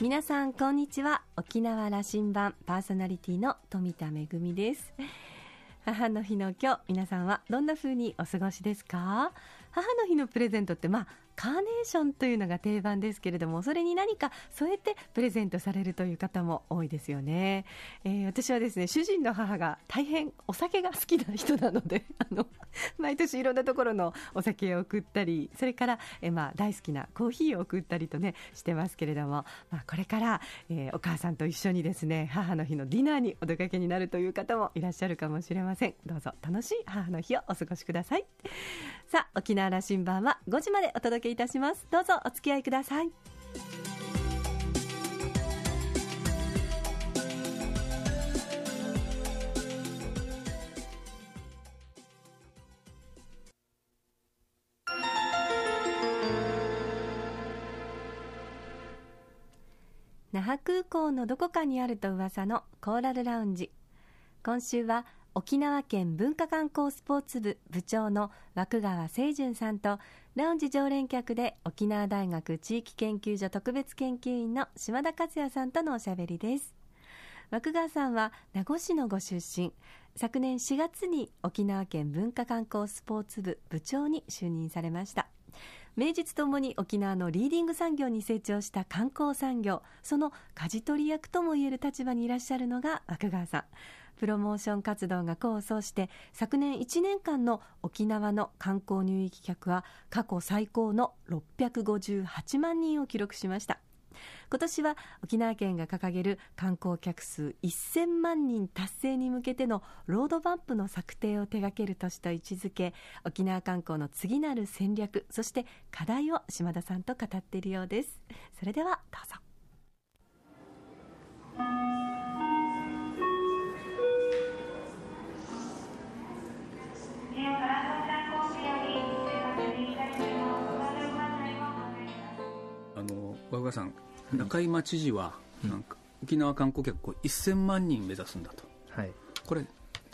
皆さんこんにちは。沖縄羅針盤パーソナリティの富田恵です。母の日の今日皆さんはどんな風にお過ごしですか？母の日のプレゼントってまあカーネーションというのが定番ですけれどもそれに何か添えてプレゼントされるという方も多いですよね、えー、私はですね主人の母が大変お酒が好きな人なので あの毎年いろんなところのお酒を送ったりそれから、えー、まあ大好きなコーヒーを送ったりとねしてますけれども、まあ、これから、えー、お母さんと一緒にですね母の日のディナーにお出かけになるという方もいらっしゃるかもしれません。どうぞ楽しい母の日をお過ごしください。さあ沖縄羅針盤は5時までお届けけいたします。どうぞお付き合いください。那覇空港のどこかにあると噂のコーラルラウンジ。今週は沖縄県文化観光スポーツ部部長の枠川清純さんとラウンジ常連客で沖縄大学地域研究所特別研究員の島田克也さんとのおしゃべりです。枠川さんは名護市のご出身。昨年4月に沖縄県文化観光スポーツ部部長に就任されました。名実ともに沖縄のリーディング産業に成長した観光産業。その舵取り役ともいえる立場にいらっしゃるのが枠川さん。プロモーション活動が功を奏して昨年1年間の沖縄の観光入域客は過去最高の658万人を記録しました。今年は沖縄県が掲げる観光客数1000万人達成に向けてのロードマップの策定を手掛ける年と位置づけ沖縄観光の次なる戦略そして課題を島田さんと語っているようです。それではどうぞ。和川さん、中山知事は、なんか沖縄観光客を1000万人目指すんだと、はい、これ、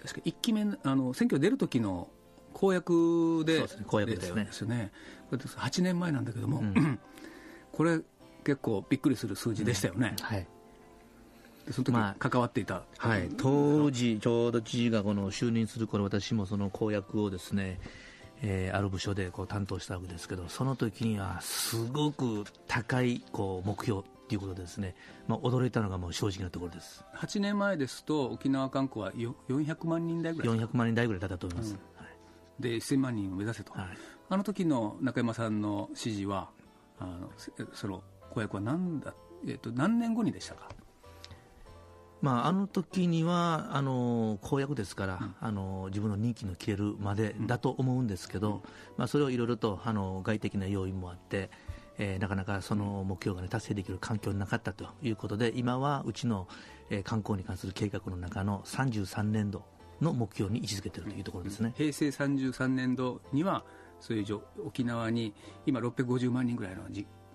確か1期目、あの選挙出る時の公約で公約ですね。ですよね、これ8年前なんだけども、うん、これ、結構びっくりする数字でしたよね。うん、はい。その時、まあ、関わっていた、はい、当時、ちょうど知事がこの就任する頃私もその公約をですねえー、ある部署でこう担当したわけですけどその時にはすごく高いこう目標ということですね、まあ、驚いたのがもう正直なところです。8年前ですと沖縄観光は400万人台ぐらい400万人台ぐらいだったと思います、うん。はい、で1000万人を目指せと、はい、あの時の中山さんの指示はあのその公約は何だ、えーと何年後にでしたか？まあ、あの時にはあの公約ですから、うん、あの自分の任期の切れるまでだと思うんですけど、うん、まあ、それをいろいろとあの外的な要因もあって、えー、なかなかその目標が、ね、達成できる環境になかったということで今はうちの、えー、観光に関する計画の中の33年度の目標に位置づけているというところですね、平成33年度にはそういう沖縄に今650万人ぐらいの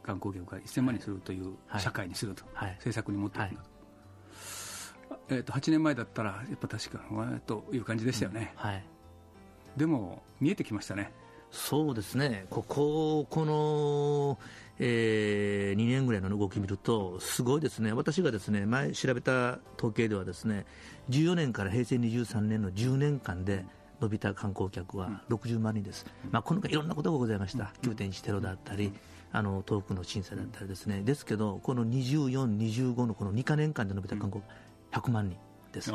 観光客が1000万人するという社会にすると、はい、政策に持っていくんだと。はいえー、と8年前だったら、やっぱ確か、わという感じでしたよね、うんはい、でも、見えてきましたね。そうですね、ここ、この、えー、2年ぐらいの動き見ると、すごいですね、私がですね前調べた統計では、ですね14年から平成23年の10年間で、伸びた観光客は60万人です、うん、まあ、このいろんなことがございました、うん、9.1テロだったり、あの遠くの審査だったりですね、ですけど、この24、25のこの2か年間で伸びた観光、100万人。です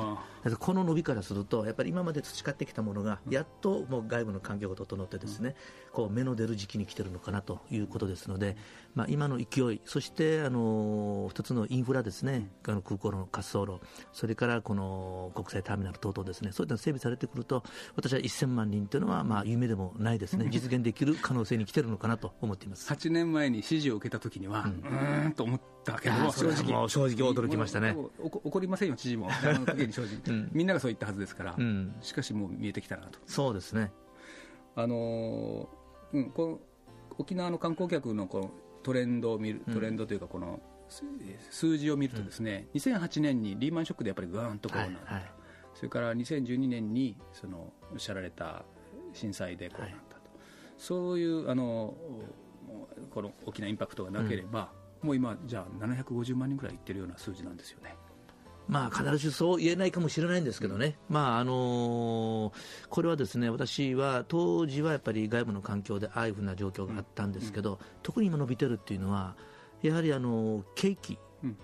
この伸びからするとやっぱり今まで培ってきたものがやっともう外部の環境が整ってですね、こう目の出る時期に来てるのかなということですので、まあ、今の勢いそしてあの一つのインフラですねあの空港の滑走路それからこの国際ターミナル等々ですねそういった整備されてくると私は1000万人というのはまあ夢でもないですね。実現できる可能性に来てるのかなと思っています。8年前に指示を受けた時には、うん、うんと思ったけど正直。正直驚きましたね。怒りませんよ知事も。正直、うん、みんながそう言ったはずですから、うん、しかしもう見えてきたなと。そうですね。あのー、うん、この沖縄の観光客のこのトレンドを見る、トレンドというかこの数字を見るとですね、うん、2008年にリーマンショックでやっぱりぐーんとこうなった、はい、それから2012年にそのおっしゃられた震災でこうなったと、はい、そういうあのこの大きなインパクトがなければ、もう今、じゃあ750万人ぐらいいってるような数字なんですよね。まあ、必ずしもそう言えないかもしれないんですけどね、まああのー、これはですね私は当時はやっぱり外部の環境でああいうふうな状況があったんですけど、特に今伸びてるっていうのは、やはりあの景気、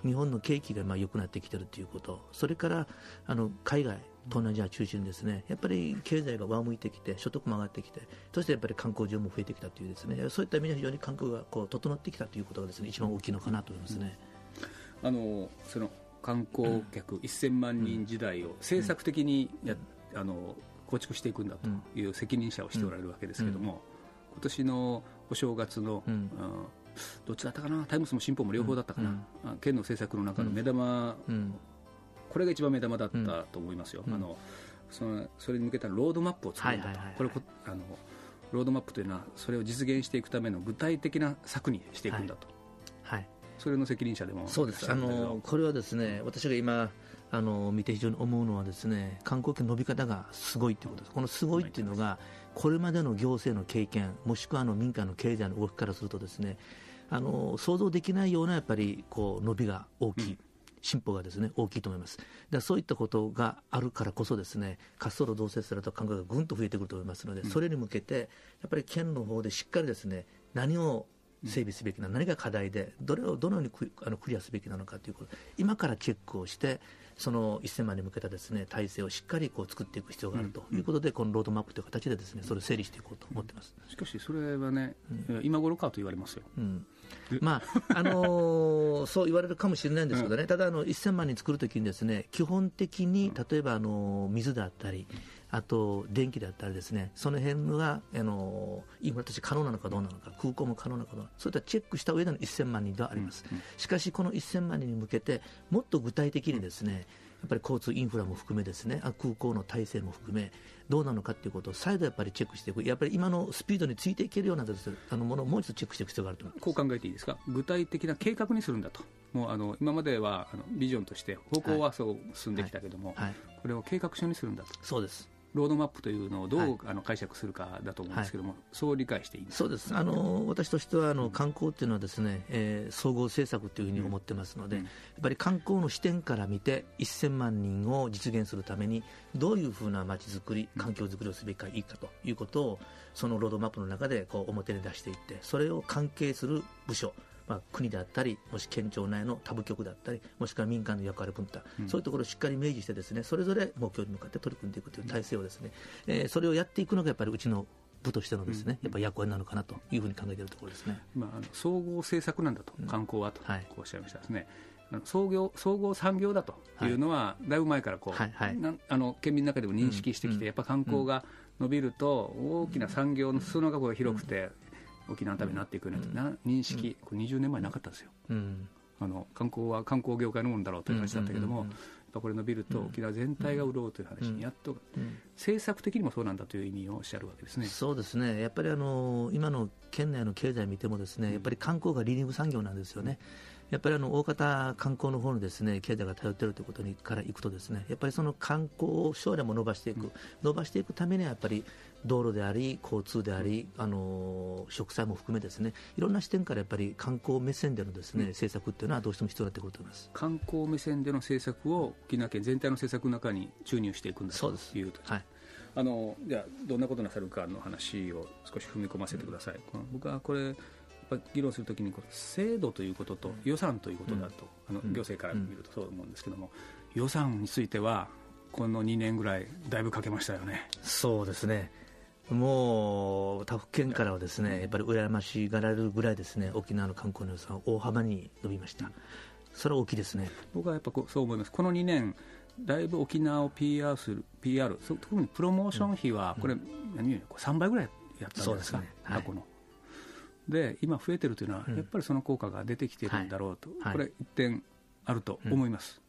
日本の景気がまあ良くなってきてるということ、それからあの海外、東南アジア中心にですね。やっぱり経済が上向いてきて所得も上がってきてそしてやっぱり観光需要も増えてきたというですね。そういった意味で非常に観光がこう整ってきたということがですね一番大きいのかなと思いますね。あのその観光客1000万人時代を政策的にや、あの構築していくんだという責任者をしておられるわけですけれども、今年のお正月の、うん、どっちだったかな、タイムスも新報も両方だったかな、うん、県の政策の中の目玉、うん、これが一番目玉だったと思いますよ、あのそのそれに向けたロードマップを作るんだと、これあのロードマップというのは、それを実現していくための具体的な策にしていくんだと。それの責任者でもそうですあのこれはですね私が今あの見て非常に思うのはですね観光客の伸び方がすごいということです、このすごいっていうのが、これまでの行政の経験、もしくはあの民間の経済の動きからすると、ですねあの想像できないようなやっぱりこう伸びが大きい。うん進歩がですね大きいと思います。でそういったことがあるからこそですね滑走路同棲すると観光がぐんと増えてくると思いますので、それに向けてやっぱり県の方でしっかりですね何を整備すべきな、何が課題で、どれをどのようにクあのクリアすべきなのかということ、今からチェックをして、その1000万に向けたですね体制をしっかりこう作っていく必要があるということで、うん、このロードマップという形でですねそれを整理していこうと思ってます、しかし、それはね、うん、今頃かと言われますよ。うん。まああのー、そう言われるかもしれないんですけどね、ただあの、1000万人作るときにです、ね、基本的に例えば、あの水だったり、あと電気だったりですね、その辺があのインフラとして可能なのかどうなのか、空港も可能なのかどうなのか、そういったチェックした上での1000万人ではあります。しかし、この1000万人に向けて、もっと具体的にですね、やっぱり交通インフラも含めですね、空港の体制も含め、どうなのかということを再度やっぱりチェックしていく、やっぱり今のスピードについていけるようなあのものをもう一度チェックしていく必要があるとこう考えていいですか、具体的な計画にするんだと、もうあの今まではあのビジョンとして、方向はそう進んできたけども、はいはい、これを計画書にするんだと。そうですロードマップというのをどう、はい、あの解釈するかだと思うんですけども、はい、そう理解していいそうです。あの私としてはあの観光っていうのはですね、えー、総合政策というふうに思ってますので、うん、やっぱり観光の視点から見て1000万人を実現するためにどういうふうな街づくり環境づくりをすべきかいいかということをそのロードマップの中でこう表に出していってそれを関係する部署まあ、国だったり、もし県庁内の他部局だったり、もしくは民間の役割分担、うん、そういうところをしっかり明示して、ですねそれぞれ目標に向かって取り組んでいくという体制をですね、うん、えー、それをやっていくのがやっぱりうちの部としてのですね、やっぱ役割なのかなというふうに考えているところですね、まあ、あの総合政策なんだと、観光はと、こうおっしゃいましたですね。総業総合産業だというのは、だいぶ前からこう、はいはい、あの県民の中でも認識してきて、やっぱ観光が伸びると、大きな産業の裾野が広くて、沖縄のためになっていくような認識、これ20年前なかったんですよ、あの観光は観光業界のものだろうという話だったけども、これ伸びると沖縄全体が潤うという話にやっと、政策的にもそうなんだという意味をおっしゃるわけですね。そうですね、やっぱりあの今の県内の経済を見ても、ですねやっぱり観光がリーディング産業なんですよね。やっぱりあの大方、観光の方にですね経済が頼っているということにからいくとですねやっぱりその観光を将来も伸ばしていく、伸ばしていくためにはやっぱり道路であり、交通であり、あの植栽も含めですね、いろんな視点からやっぱり観光目線でのですね、政策っていうのはどうしても必要になってくると思います。観光目線での政策を沖縄県全体の政策の中に注入していくんだという。と。はい。あのじゃあどんなことなさるかの話を少し踏み込ませてください、うん、僕はこれ、やっぱ議論するときにこ制度ということと予算ということだと、うん、あの行政から見るとそう思うんですけども、予算については、この2年ぐらい、だいぶかけましたよね。そうですねもう他府県からはですねやっぱり羨ましがられるぐらいですね沖縄の観光の予算は大幅に伸びました、それは大きいですね。僕はやっぱそう思います、この2年、だいぶ沖縄を PR する、PR、特にプロモーション費は、これ、うん、何3倍ぐらいやったんですか、すね。はい、過去の。で、今増えてるというのは、やっぱりその効果が出てきてるんだろうと、はい、これ、一点あると思います。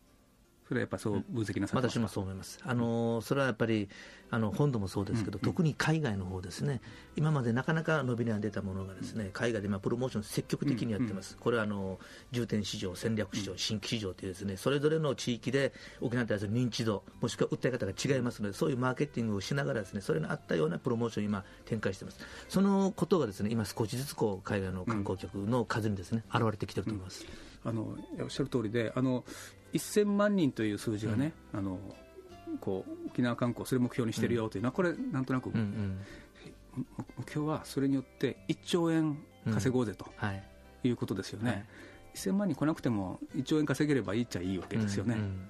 それはやっぱりそう分析なさ私もそう思います。あのそれはやっぱりあの本土もそうですけど、特に海外の方ですね、今までなかなか伸び悩んでたものがですね、海外で今プロモーション積極的にやってます。これはあの重点市場、戦略市場、新規市場というですね、それぞれの地域で沖縄に対する認知度、もしくは訴え方が違いますので、そういうマーケティングをしながらですね、それに合ったようなプロモーションを今展開しています。そのことがですね、今少しずつこう海外の観光客の数にですね、現れてきてると思います。あのおっしゃる通りで、あの1000万人という数字がね、うん、あのこう沖縄観光、それを目標にしてるよというのは、これ、なんとなく、うんうん、目標はそれによって1兆円稼ごうぜと、はい、いうことですよね、はい、1000万人来なくても1兆円稼げればいいっちゃいいわけですよね。うんうん、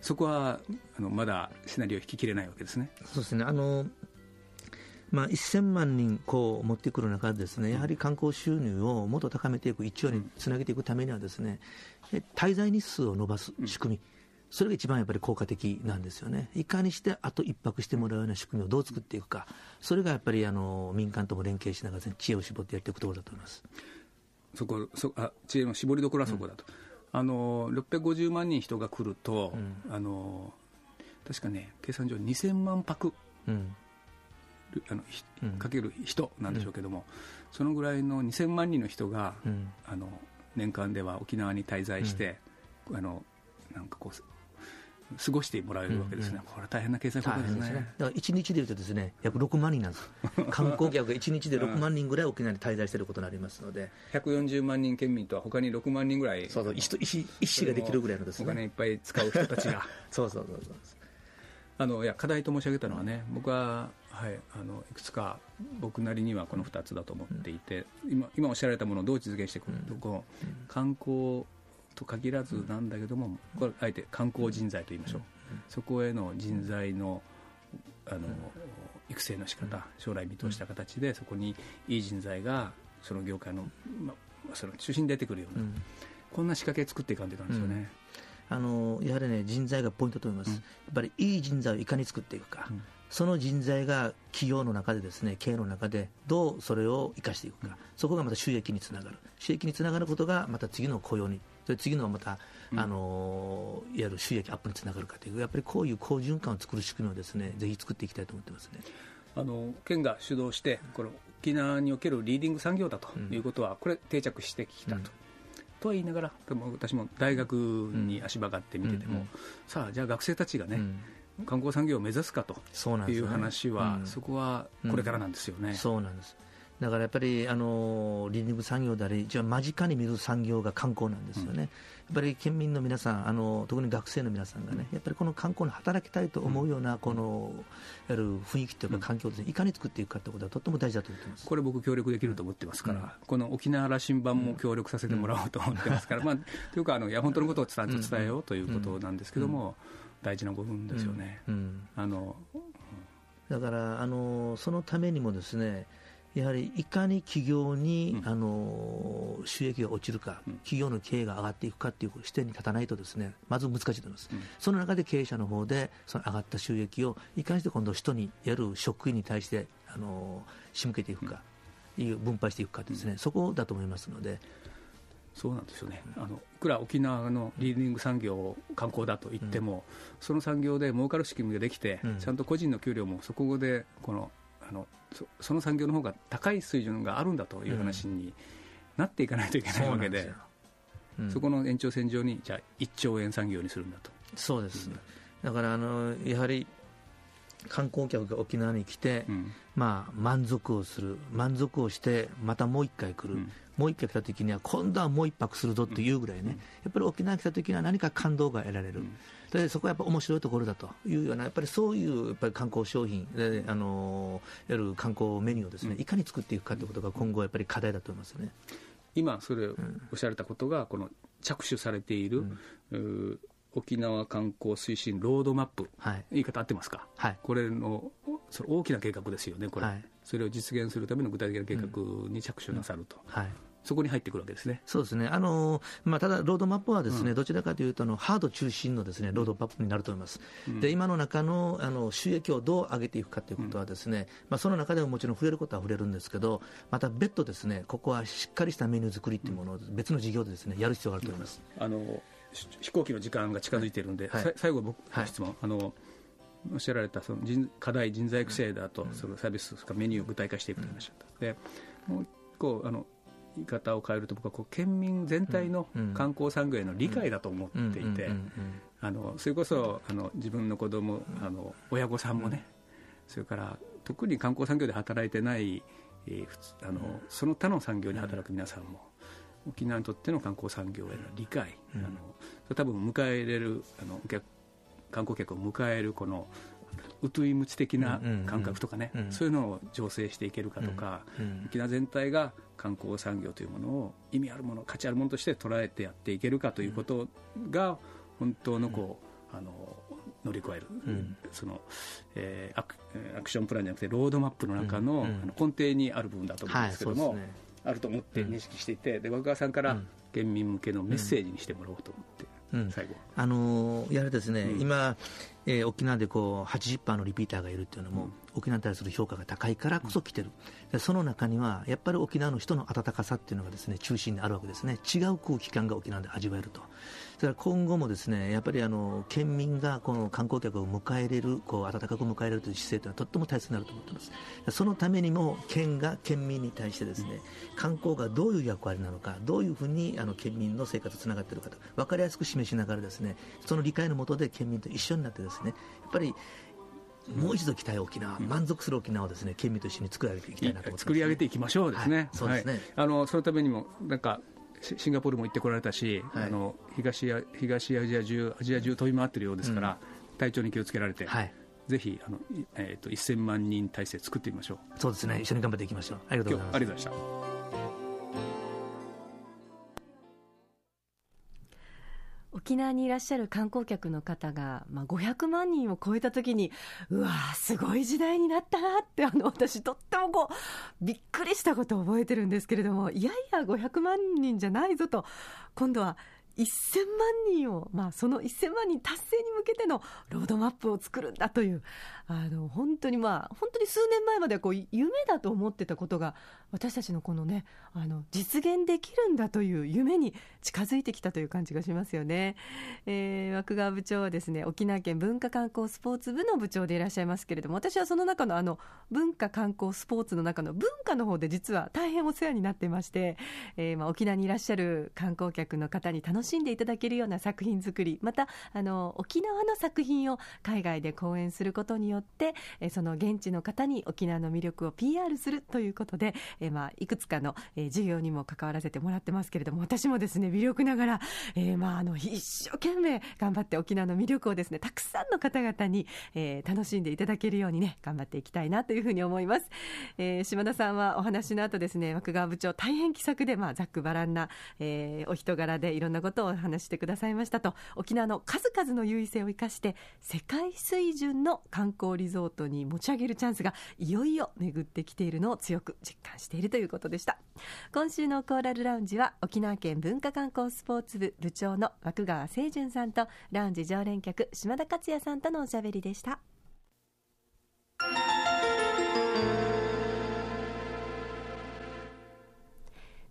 そこはあのまだシナリオ引ききれないわけですね。そうですね。あのまあ、1000万人こう持ってくる中でですねやはり観光収入をもっと高めていく、一応につなげていくためにはですね滞在日数を伸ばす仕組み、それが一番やっぱり効果的なんですよね、いかにしてあと1泊してもらうような仕組みをどう作っていくか、それがやっぱりあの民間とも連携しながら、知恵を絞ってやっていくところだと思います。そこそあ知恵の絞りどころはそこだと、うん、あの650万人人が来ると、うん、あの確かね、計算上2000万泊。うんあの、かける人なんでしょうけども、うん、そのぐらいの2000万人の人が、うん、あの年間では沖縄に滞在して、あのなんかこう過ごしてもらえるわけですね、うんうん、これは大変な経済効果ですね、ね、だから1日でいうとですね約6万人なんです。観光客が1日で6万人ぐらい沖縄に滞在していることになりますので、140万人県民とは他に6万人ぐらいそうそう一一市ができるぐらいのですね。お金いっぱい使う人たちがそうそうそうそう。あのいや課題と申し上げたのはね僕ははい、あのいくつか僕なりにはこの2つだと思っていて、今今おっしゃられたものをどう実現していくかと、こう観光と限らずなんだけども、これあえて観光人材と言いましょう、そこへの人材のあの育成の仕方将来見通した形でそこにいい人材がその業界の,、まあ、その中心に出てくるような、こんな仕掛け作っていかんといかんですよね。あのやはりね人材がポイントと思います、やっぱりいい人材をいかに作っていくか、その人材が企業の中でですね経営の中でどうそれを生かしていくか、そこがまた収益につながる。収益につながることがまた次の雇用にそれ次のまた、うん、あのいわゆる収益アップにつながるかという。やっぱりこういう好循環を作る仕組みをですねぜひ作っていきたいと思ってますね。あの県が主導してこの沖縄におけるリーディング産業だということは、うん、これ定着してきたと。うん。とは言いながら、私も大学に足場があって見てても、うん、さあ、じゃあ学生たちがね、観光産業を目指すかという話は、そこはこれからなんですよね。そうなんです。だからやっぱりあのリーディング産業であり、一番間近に見る産業が観光なんですよね、うん、やっぱり県民の皆さん、あの特に学生の皆さんがね、やっぱりこの観光に働きたいと思うような、このやる雰囲気というか、環境を、ね、いかに作っていくかということは、とても大事だと思ってます。これ、僕、協力できると思ってますから、うん、この沖縄羅針盤も協力させてもらおうと思ってますから、まあ、というかあのいや、本当のことを伝えようということなんですけども。大事な部分ですよね。あのだからあのそのためにもですねやはりいかに企業に、うん、あの収益が落ちるか、うん、企業の経営が上がっていくかという視点に立たないとですねまず難しいと思います、うん、その中で経営者の方でその上がった収益をいかにして今度人にやる職員に対してあの仕向けていくか、いう分配していくかですね、そこだと思いますので。そうなんですよね、あのいくら沖縄のリーディング産業、観光だと言っても、うん、その産業で儲かる仕組みができて、うん、ちゃんと個人の給料もそこでこのあのそその産業の方が高い水準があるんだという話になっていかないといけないわけで、うん、そこの延長線上に、じゃあ、1兆円産業にするんだと。そうです、だからあのやはり観光客が沖縄に来て、うん、まあ、満足をする、満足をして、またもう一回来る、うん、もう一回来た時には、今度はもう一泊するぞっていうぐらいね、うん、やっぱり沖縄に来た時には何か感動が得られる、でそこはやっぱ面白いところだというような、やっぱりそういうやっぱり観光商品、であのいわゆる観光メニューをですね、いかに作っていくかということが、今後やっぱり課題だと思いますね。今、それおっしゃられたことが、この着手されている、沖縄観光推進ロードマップ、はい、言い方合ってますか、はい、これのそれ大きな計画ですよね、これ、はい、それを実現するための具体的な計画に着手なさると。うん。はい。そこに入ってくるわけですね。そうですね、あのまあ、ただ、ロードマップはですね、うん、どちらかというとあの、ハード中心のですねロードマップになると思います、うん、で今の中のあの収益をどう上げていくかということは、ですね、うん、まあ、その中でももちろん触れることは触れるんですけど、また別途、ですねここはしっかりしたメニュー作りというものを別の事業でですねやる必要があると思います。あの飛行機の時間が近づいているんで、はい、最後、僕の質問、はい、あのおっしゃられたその人課題、人材育成だと、そのサービスとかメニューを具体化していくという話だった。でもう一個あの言い方を変えると僕はこう県民全体の観光産業への理解だと思っていてあのそれこそあの自分の子供あの親御さんもねそれから特に観光産業で働いてない、えー、あのその他の産業に働く皆さんも沖縄にとっての観光産業への理解、あの多分迎え入れるあの観光客を迎えるこのうといむち的な感覚とかね、そういうのを醸成していけるかとか、沖縄全体が観光産業というものを意味あるもの価値あるものとして捉えてやっていけるかということが本当のこう、あの乗り越える、うん、そのえー、アクアクションプランじゃなくてロードマップの中の,、あの根底にある部分だと思うんですけども、はいね、あると思って認識していて、で若川さんから県民向けのメッセージにしてもらおうと思って。最後。あのやはりですね、今、えー、沖縄でこう80%のリピーターがいるっていうのも、沖縄に対する評価が高いからこそ来てる、でその中にはやっぱり沖縄の人の温かさっていうのがですね中心にあるわけですね。違う空気感が沖縄で味わえると。それから今後もですねやっぱりあの県民がこの観光客を迎え入れるこう温かく迎え入れるという姿勢というのはとっても大切になると思っています。そのためにも県が県民に対してですね観光がどういう役割なのかどういうふうにあの県民の生活とつながっているかと分かりやすく示しながらですねその理解のもとで県民と一緒になってですねやっぱりもう一度来たい沖縄、満足する沖縄をですね県民と一緒に作り上げていきたいなと思って、ね、作り上げていきましょうですね。はい、そうですね。はい、あのそのためにもなんかシンガポールも行ってこられたし、はい、あの東ア東アジア中アジア中飛び回ってるようですから、うん、体調に気をつけられて。はい。ぜひあの、えーと、と1000万人体制作ってみましょう。そうですね。一緒に頑張っていきましょう。ありがとうございました沖縄にいらっしゃる観光客の方が、まあ、500万人を超えた時に、うわー、すごい時代になったなって、あの 私、とってもこうびっくりしたことを覚えてるんですけれども、いやいや、500万人じゃないぞと、今度は1000万人を、まあ、その1000万人達成に向けてのロードマップを作るんだという、あの本当にまあ、本当に数年前まではこう夢だと思ってたことが、私たちのこのね、あの実現できるんだという夢に近づいてきたという感じがしますよね。えー、枠川部長はですね、沖縄県文化観光スポーツ部の部長でいらっしゃいますけれども、私はその中のあの文化観光スポーツの中の文化の方で実は大変お世話になってまして、えー、まあ沖縄にいらっしゃる観光客の方に楽しんでいただけるような作品作り、またあの沖縄の作品を海外で講演することによって、えー、その現地の方に沖縄の魅力を PR するということで、えー、まあいくつかの、えー、授業にも関わらせてもらってますけれども、私もですね微力ながら、えー、まああの一生懸命頑張って沖縄の魅力をですねたくさんの方々に、えー、楽しんでいただけるようにね頑張っていきたいなというふうに思います。えー、島田さんはお話の後ですね枠川部長大変気さくでまあざっくばらんな、えー、お人柄でいろんなことを話してくださいましたと沖縄の数々の優位性を生かして世界水準の観光リゾートに持ち上げるチャンスがいよいよ巡ってきているのを強く実感しているということでした。今週のコーラルラウンジは沖縄県文化観光スポーツ部部長の枠川清純さんとラウンジ常連客島田克也さんとのおしゃべりでした。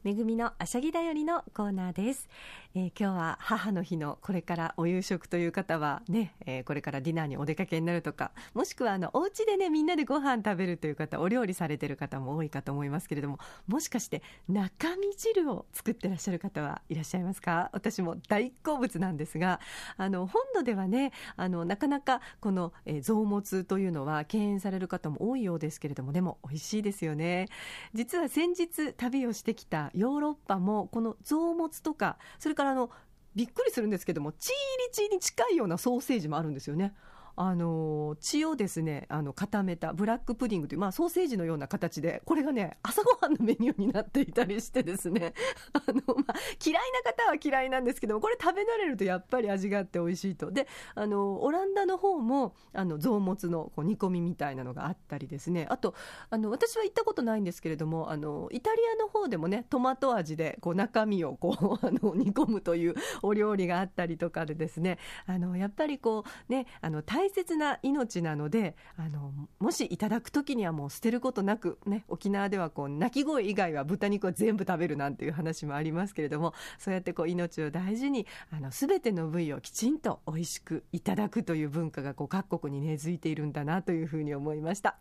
めぐみのあしゃぎだよりのコーナーです、えー、今日は母の日のこれからお夕食という方はね、えー、これからディナーにお出かけになるとかもしくはあのお家でねみんなでご飯食べるという方お料理されてる方も多いかと思いますけれどももしかして中身汁を作ってらっしゃる方はいらっしゃいますか？私も大好物なんですがあの本土ではねあのなかなかこの、えー、臓物というのは敬遠される方も多いようですけれどもでも美味しいですよね。実は先日旅をしてきたヨーロッパもこの臓物とかそれからあのびっくりするんですけどもチーリチに近いようなソーセージもあるんですよね。あの血をですねあの固めたブラックプディングという、まあ、ソーセージのような形でこれがね朝ごはんのメニューになっていたりしてですね あの、まあ、嫌いな方は嫌いなんですけどもこれ食べ慣れるとやっぱり味があって美味しいと。であのオランダの方もあの臓物のこう煮込みみたいなのがあったりですね。あとあの私は行ったことないんですけれどもあのイタリアの方でもねトマト味でこう中身をこう あの煮込むというお料理があったりとかでですねあのやっぱりこうねあの大大切な命なのであのもしいただく時にはもう捨てることなく、ね、沖縄ではこう鳴き声以外は豚肉を全部食べるなんていう話もありますけれどもそうやってこう命を大事にあの全ての部位をきちんと美味しくいただくという文化がこう各国に根付いているんだなというふうに思いました。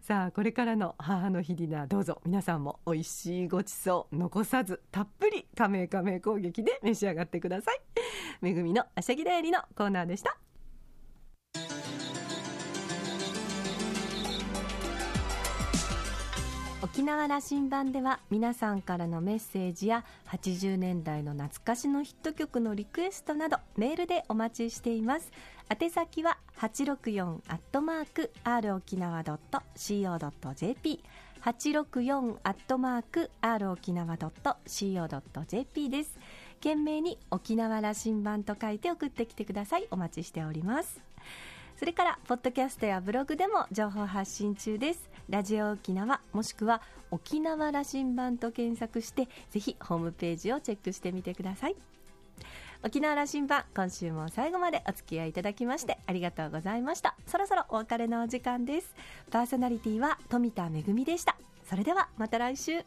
さあこれからの母の日ディナーどうぞ。皆さんも美味しいごちそう残さずたっぷり加盟加盟攻撃で召し上がってください。めぐみのあしゃぎだよりのコーナーでした。沖縄羅針盤では皆さんからのメッセージや80年代の懐かしのヒット曲のリクエストなどメールでお待ちしています。宛先は864アットマーク r 沖縄 .co.jp 864アットマーク r 沖縄 .co.jp です。懸命に沖縄羅針盤と書いて送ってきてください。お待ちしております。それからポッドキャストやブログでも情報発信中です。ラジオ沖縄もしくは沖縄羅針盤と検索してぜひホームページをチェックしてみてください。沖縄羅針盤今週も最後までお付き合いいただきましてありがとうございました。そろそろお別れのお時間です。パーソナリティは富田恵でした。それではまた来週。